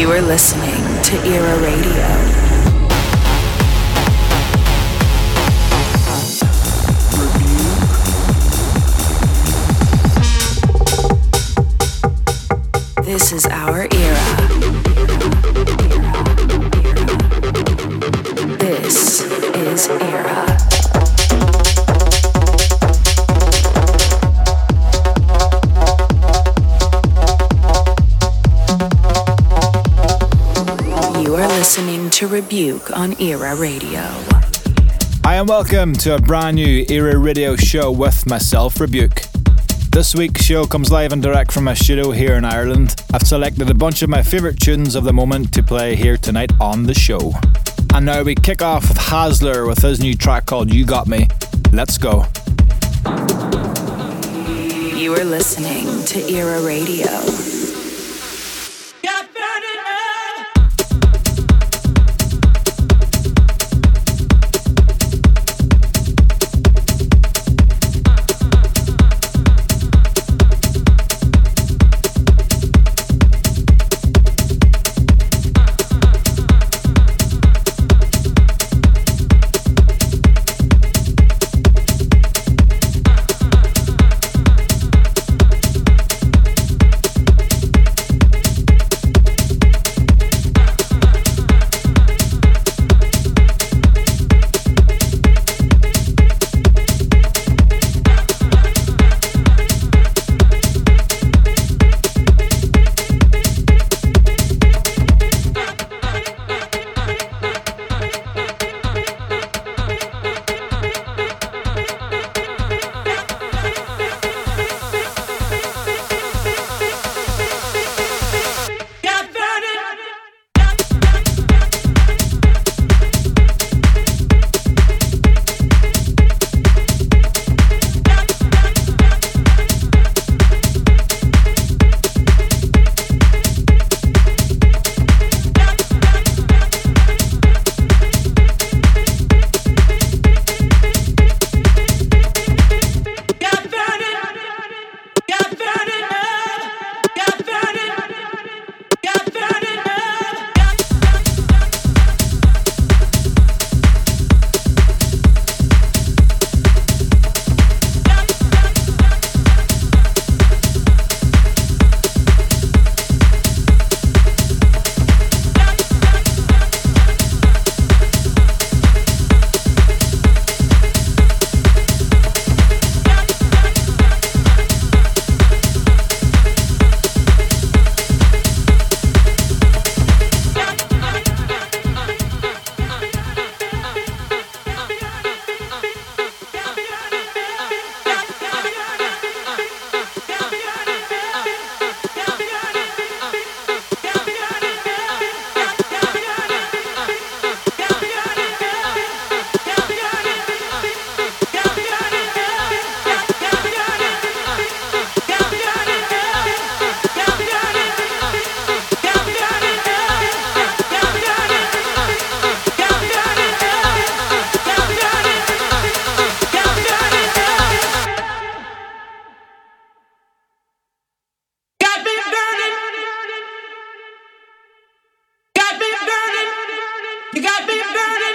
You are listening to Era Radio. This is our era. To Rebuke on Era Radio. Hi, and welcome to a brand new Era Radio show with myself, Rebuke. This week's show comes live and direct from my studio here in Ireland. I've selected a bunch of my favourite tunes of the moment to play here tonight on the show. And now we kick off with Hassler with his new track called You Got Me. Let's go. You are listening to Era Radio. You got me burning.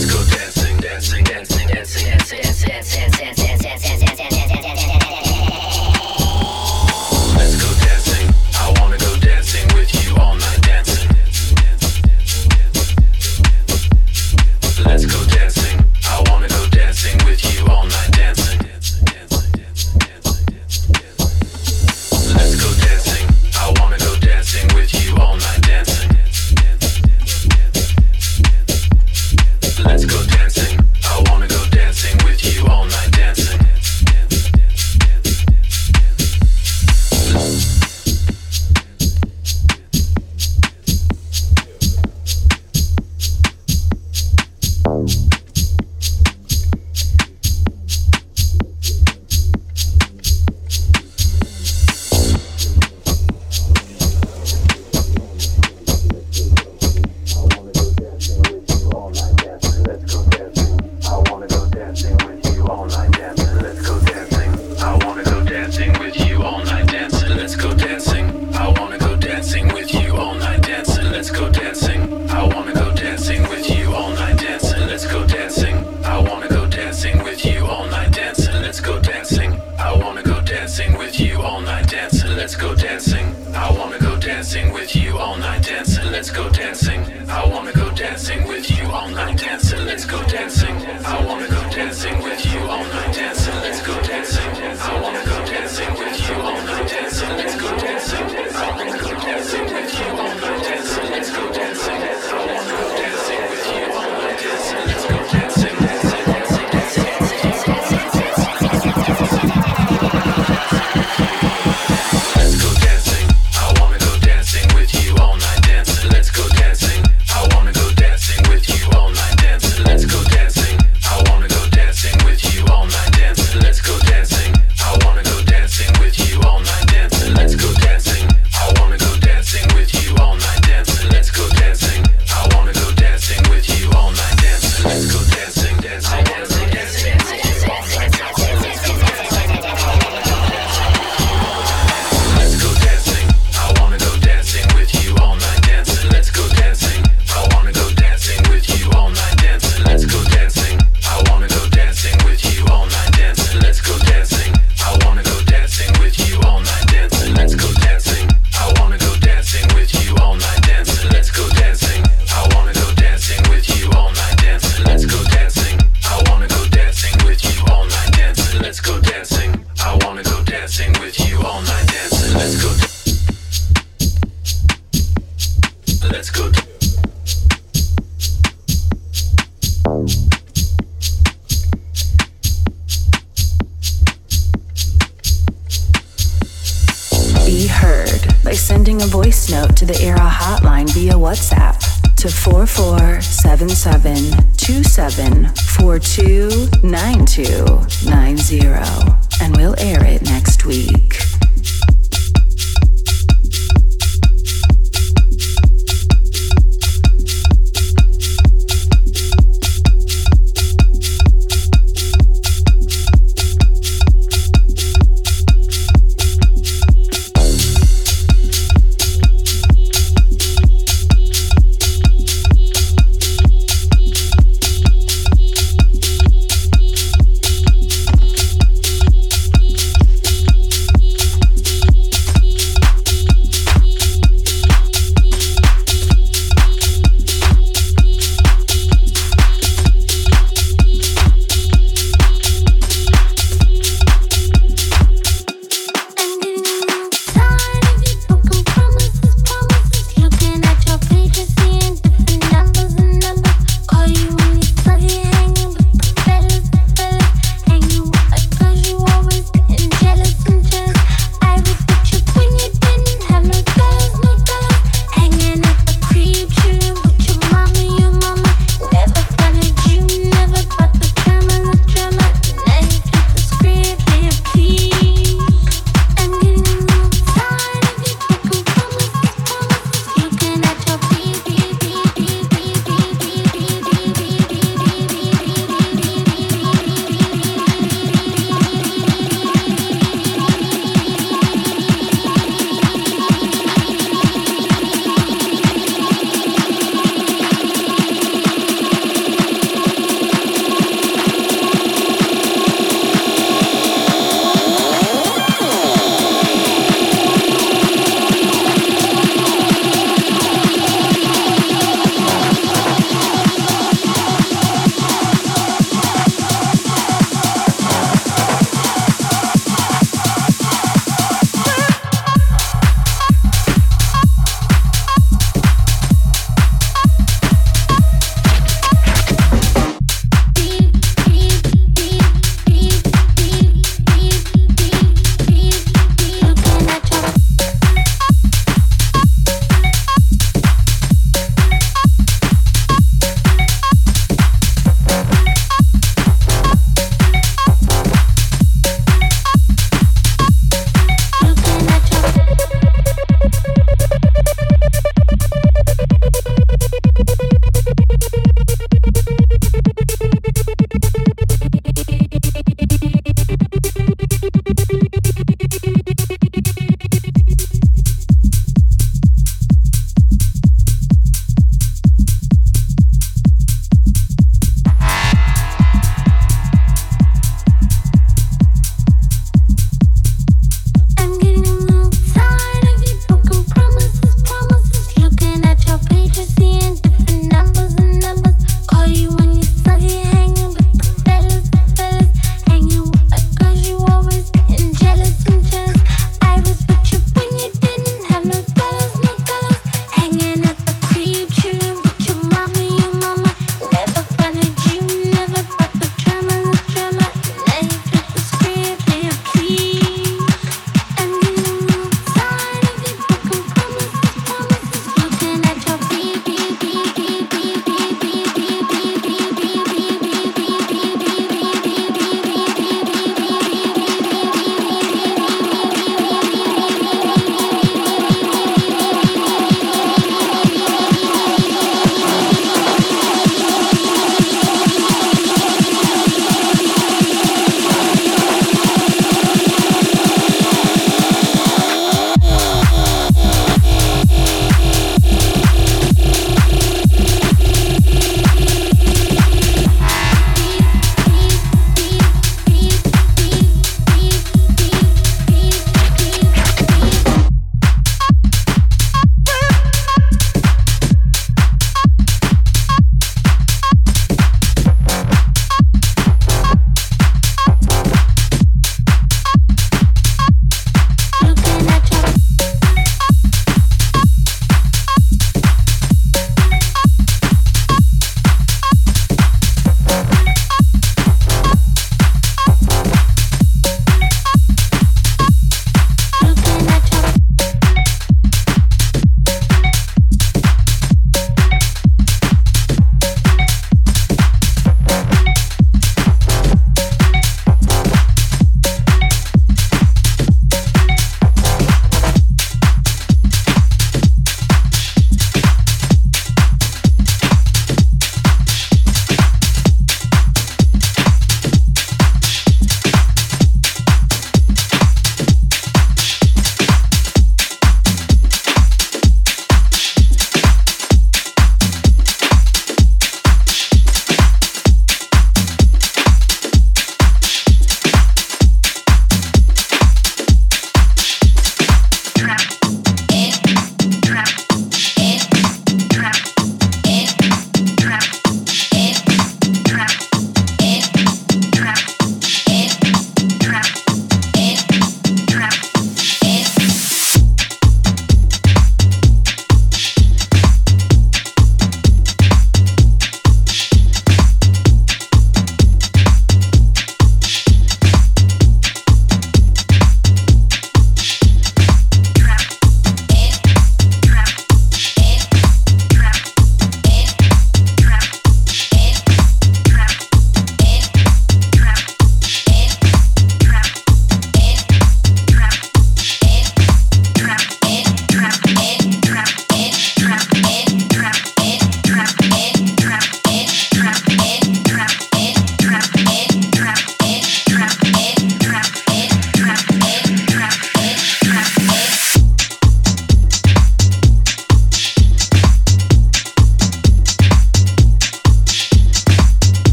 Let's go dancing, dancing, dancing.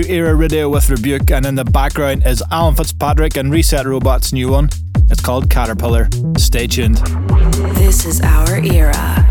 To Era Radio with Rebūke, and in the background is Alan Fitzpatrick and Reset Robot's new one. It's called Caterpillar. Stay tuned. This is our era.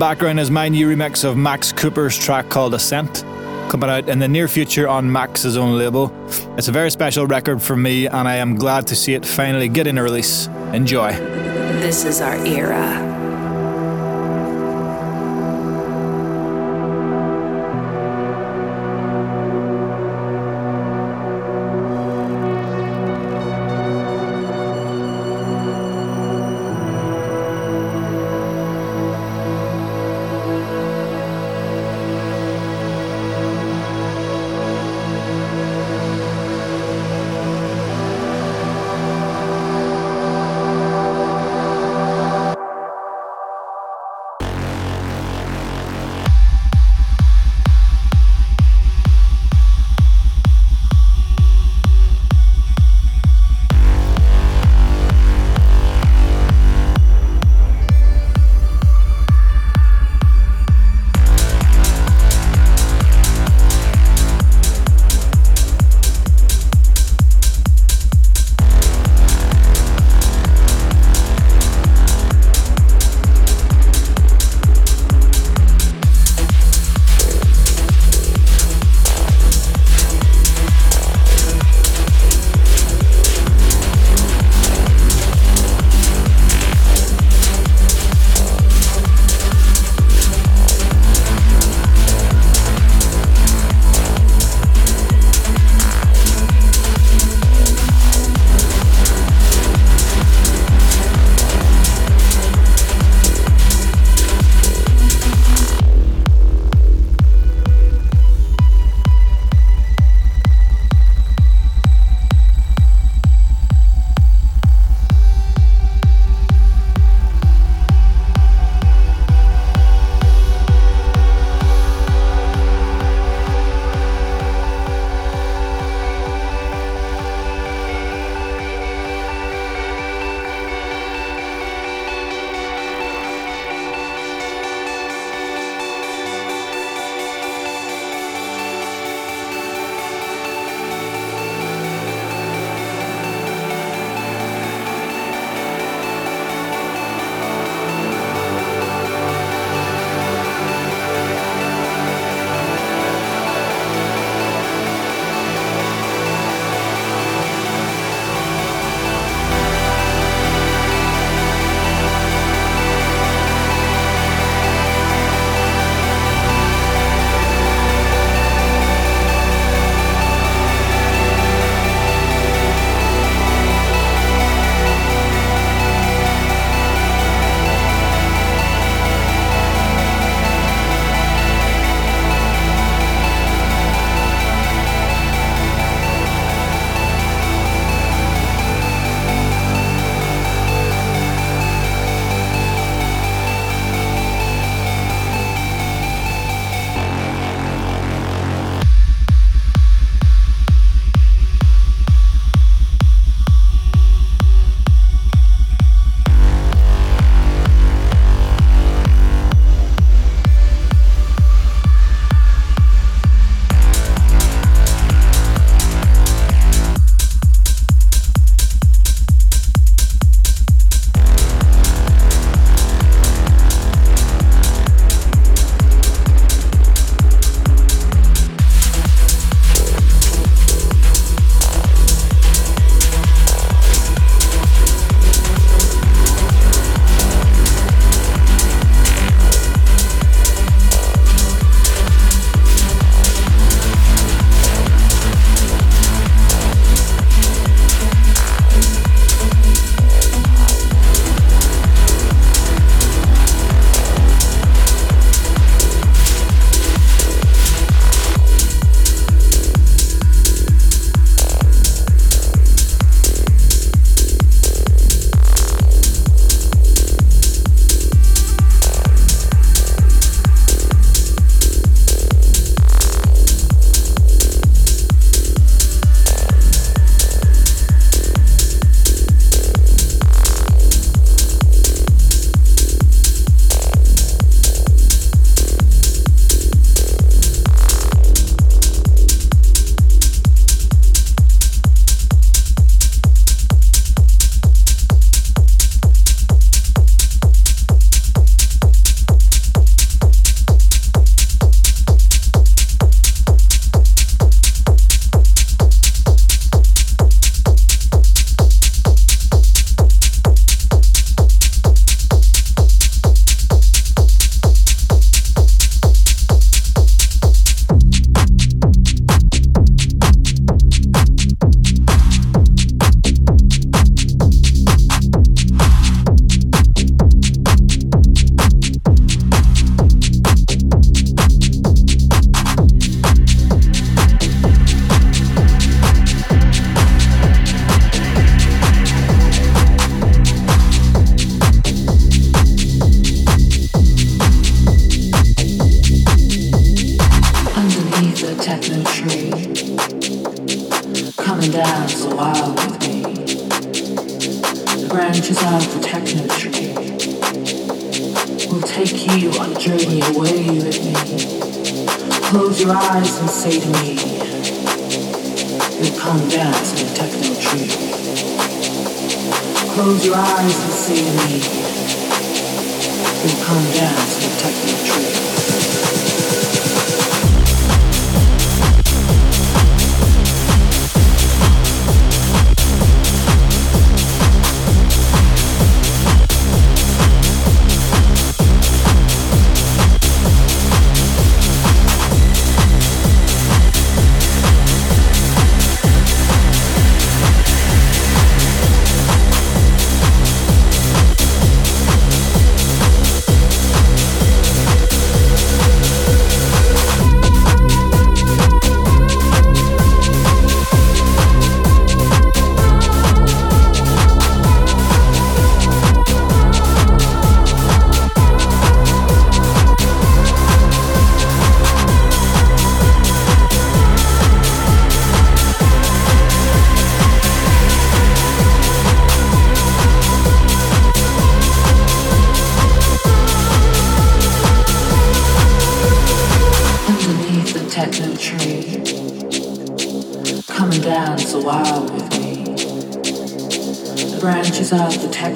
Background is my new remix of Max Cooper's track called Ascent, coming out in the near future on Max's own label. It's a very special record for me, and I am glad to see it finally getting a release. Enjoy. This is our era.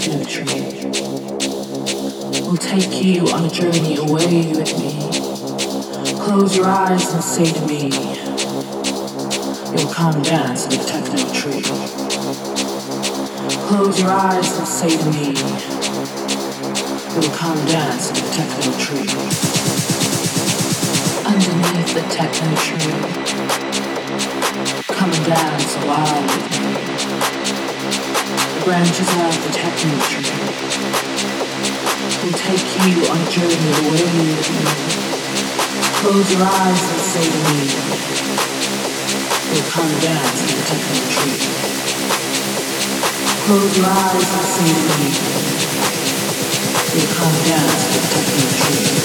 We'll take you on a journey away with me. Close your eyes and say to me, you'll come dance in the techno tree. Close your eyes and say to me, you'll come dance in the techno tree. Underneath the techno tree, come and dance a while with me branches out the techno tree will take you on a journey of with you. Close your eyes and say to me, we'll come down to the techno tree. Close your eyes and say to me, we'll come down to the techno tree.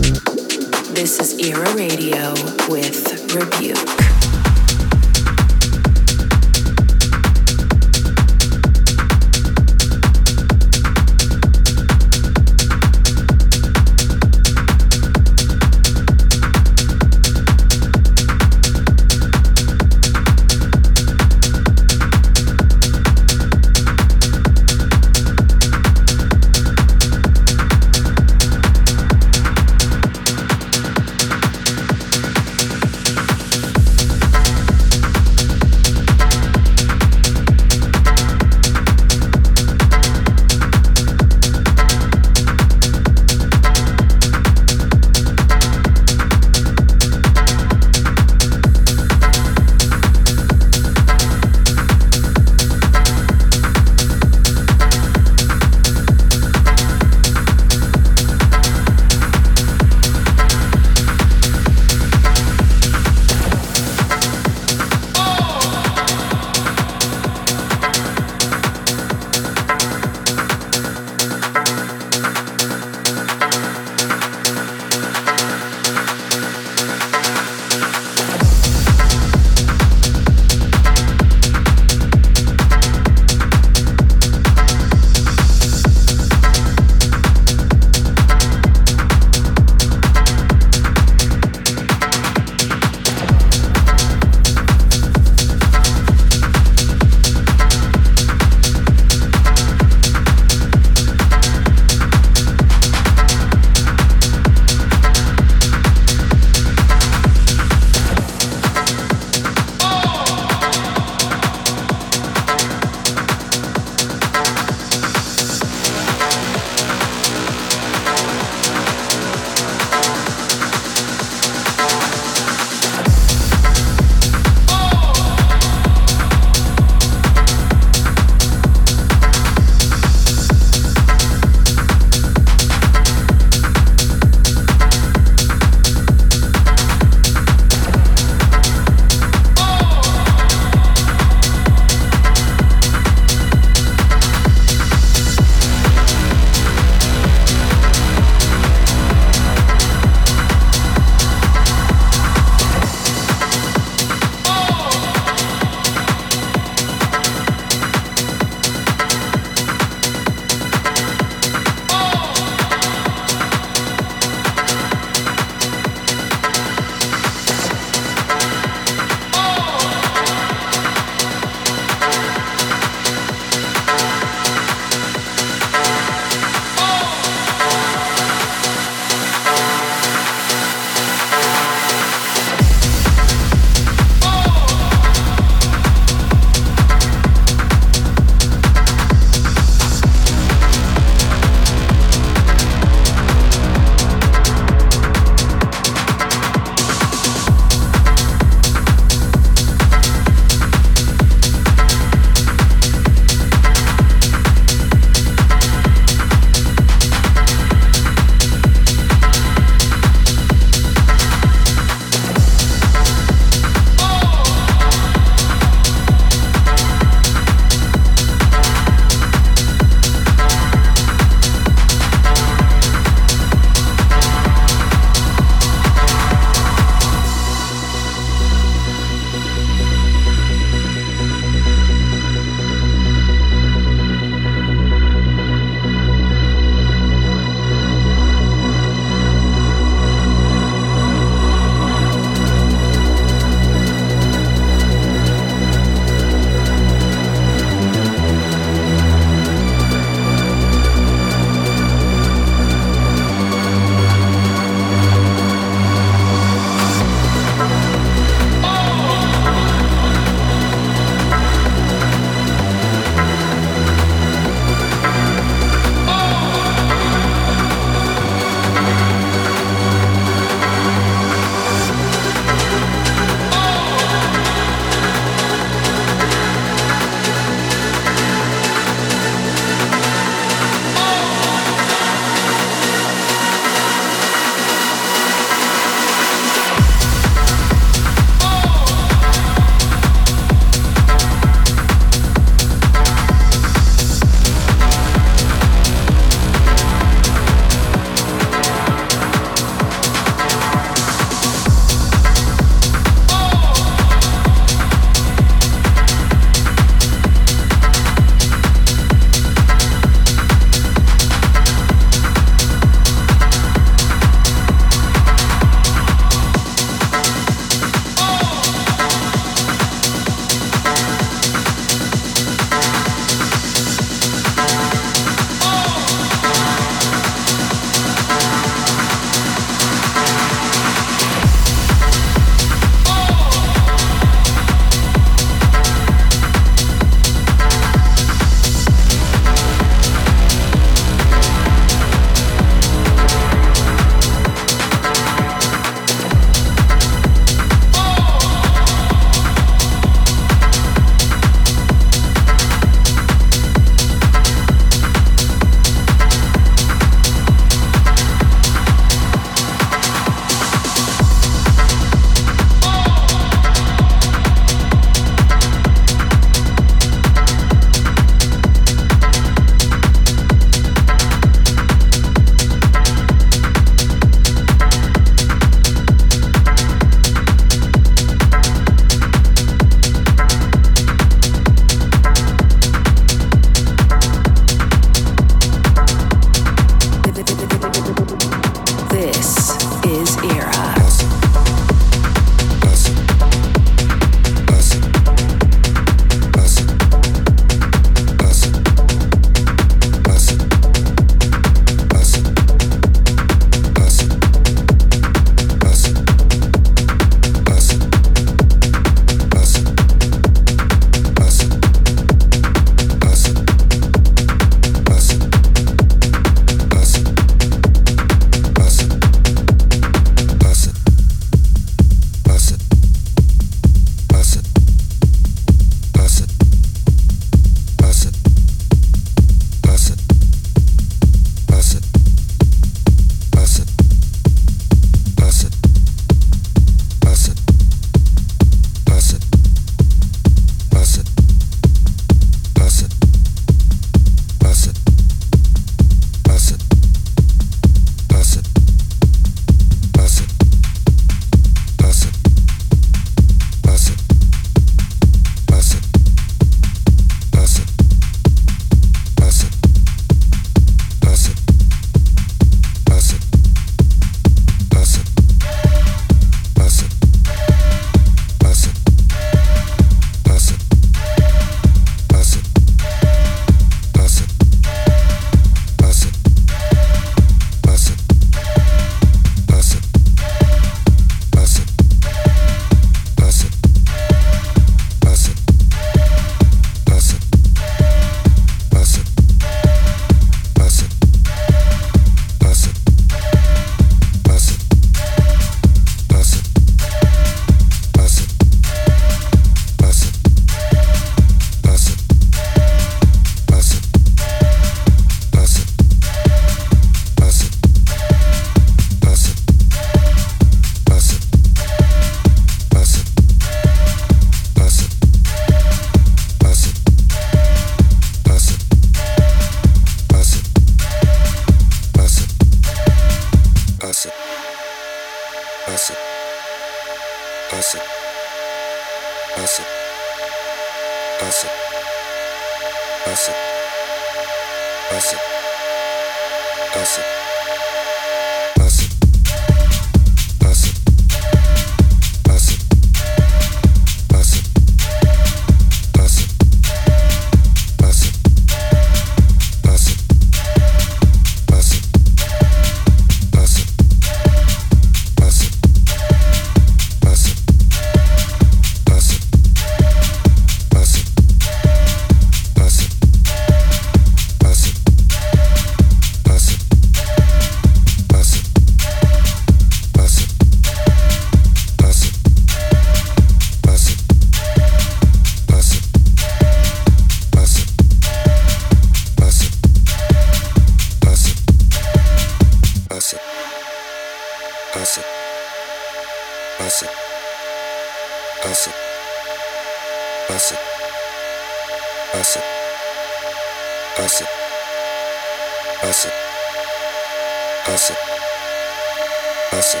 汗汗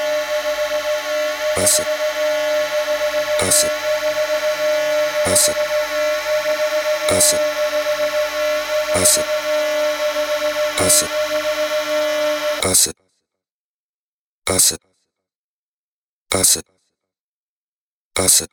汗汗汗汗汗汗汗汗汗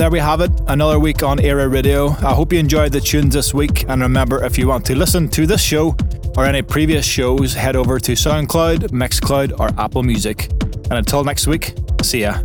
there we have it. Another week on ERĀ Radio. I hope you enjoyed the tunes this week. And remember, if you want to listen to this show or any previous shows, head over to SoundCloud, Mixcloud, or Apple Music. And until next week, see ya.